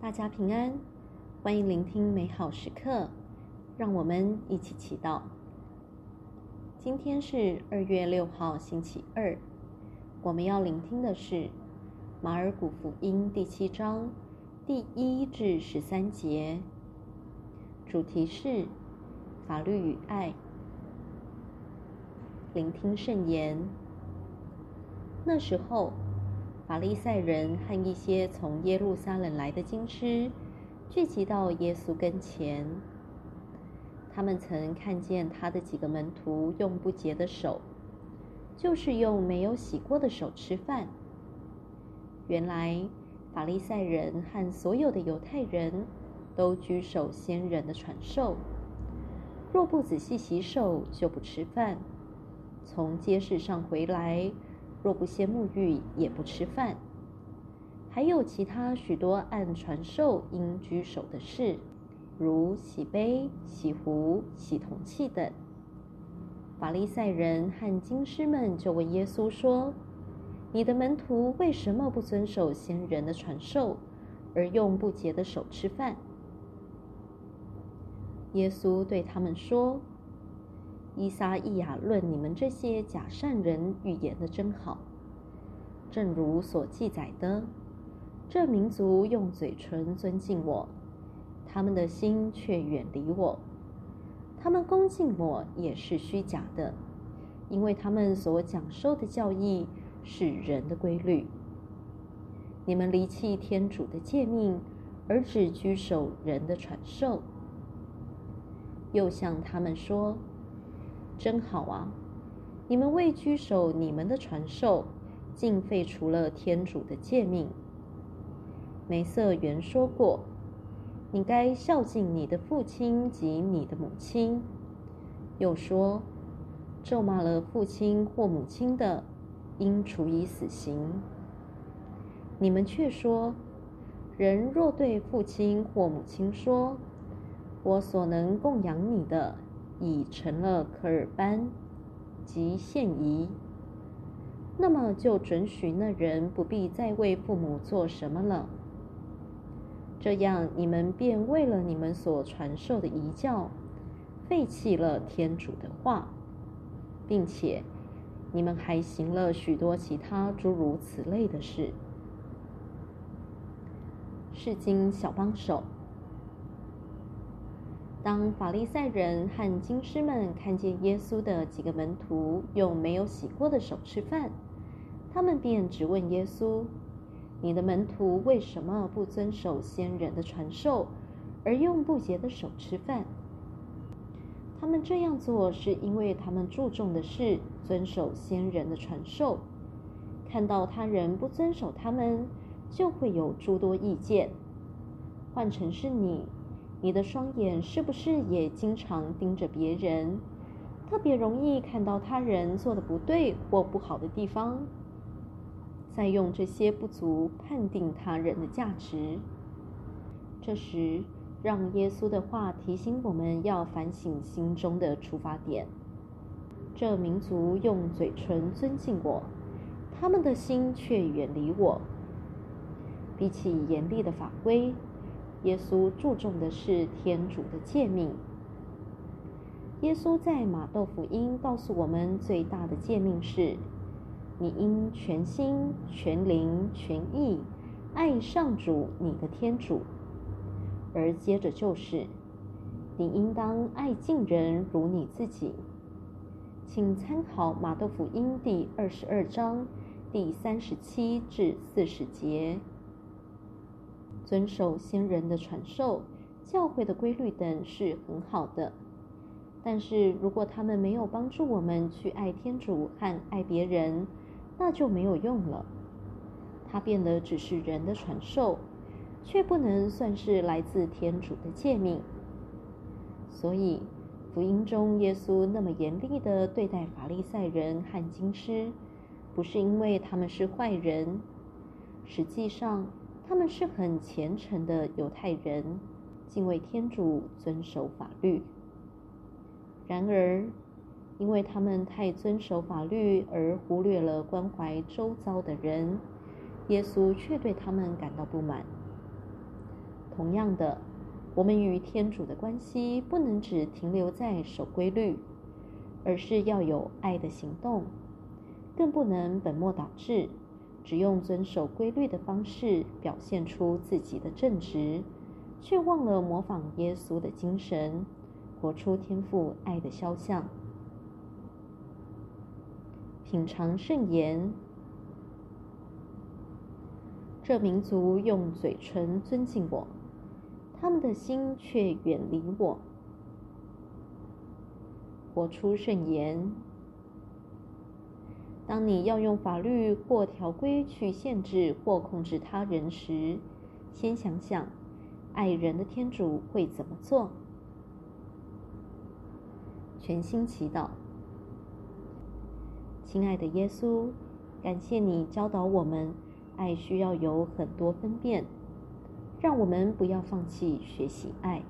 大家平安，欢迎聆听美好时刻，让我们一起祈祷。今天是二月六号，星期二，我们要聆听的是马尔谷福音第七章第一至十三节，主题是法律与爱。聆听圣言。那时候。法利赛人和一些从耶路撒冷来的经师聚集到耶稣跟前。他们曾看见他的几个门徒用不洁的手，就是用没有洗过的手吃饭。原来法利赛人和所有的犹太人都居守先人的传授，若不仔细洗手，就不吃饭。从街市上回来。若不先沐浴，也不吃饭。还有其他许多按传授应居守的事，如洗杯、洗壶、洗铜器等。法利赛人和经师们就问耶稣说：“你的门徒为什么不遵守先人的传授，而用不洁的手吃饭？”耶稣对他们说。伊撒意亚论你们这些假善人预言的真好，正如所记载的：这民族用嘴唇尊敬我，他们的心却远离我。他们恭敬我也是虚假的，因为他们所讲授的教义是人的规律。你们离弃天主的诫命，而只拘守人的传授。又向他们说。真好啊！你们为居守你们的传授，竟废除了天主的诫命。梅瑟原说过：“你该孝敬你的父亲及你的母亲。”又说：“咒骂了父亲或母亲的，应处以死刑。”你们却说：“人若对父亲或母亲说，我所能供养你的。”已成了科尔班，及现仪，那么就准许那人不必再为父母做什么了。这样，你们便为了你们所传授的仪教，废弃了天主的话，并且你们还行了许多其他诸如此类的事。是经小帮手。当法利赛人和经师们看见耶稣的几个门徒用没有洗过的手吃饭，他们便质问耶稣：“你的门徒为什么不遵守先人的传授，而用不洁的手吃饭？”他们这样做是因为他们注重的是遵守先人的传授，看到他人不遵守他们，就会有诸多意见。换成是你。你的双眼是不是也经常盯着别人，特别容易看到他人做的不对或不好的地方，再用这些不足判定他人的价值？这时，让耶稣的话提醒我们要反省心中的出发点。这民族用嘴唇尊敬我，他们的心却远离我。比起严厉的法规，耶稣注重的是天主的诫命。耶稣在马窦福音告诉我们，最大的诫命是：你应全心、全灵、全意爱上主你的天主。而接着就是，你应当爱近人如你自己。请参考马窦福音第二十二章第三十七至四十节。遵守先人的传授、教会的规律等是很好的，但是如果他们没有帮助我们去爱天主和爱别人，那就没有用了。它变得只是人的传授，却不能算是来自天主的诫命。所以，福音中耶稣那么严厉地对待法利赛人和经师，不是因为他们是坏人，实际上，他们是很虔诚的犹太人，敬畏天主，遵守法律。然而，因为他们太遵守法律而忽略了关怀周遭的人，耶稣却对他们感到不满。同样的，我们与天主的关系不能只停留在守规律，而是要有爱的行动，更不能本末倒置，只用遵守规律的方式表现出自己的正直，却忘了模仿耶稣的精神，活出天赋爱的肖像。品尝圣言。这民族用嘴唇尊敬我，他们的心却远离我。活出圣言。当你要用法律或条规去限制或控制他人时，先想想，爱人的天主会怎么做？全心祈祷。亲爱的耶稣，感谢你教导我们。爱需要有很多分辨，让我们不要放弃学习爱。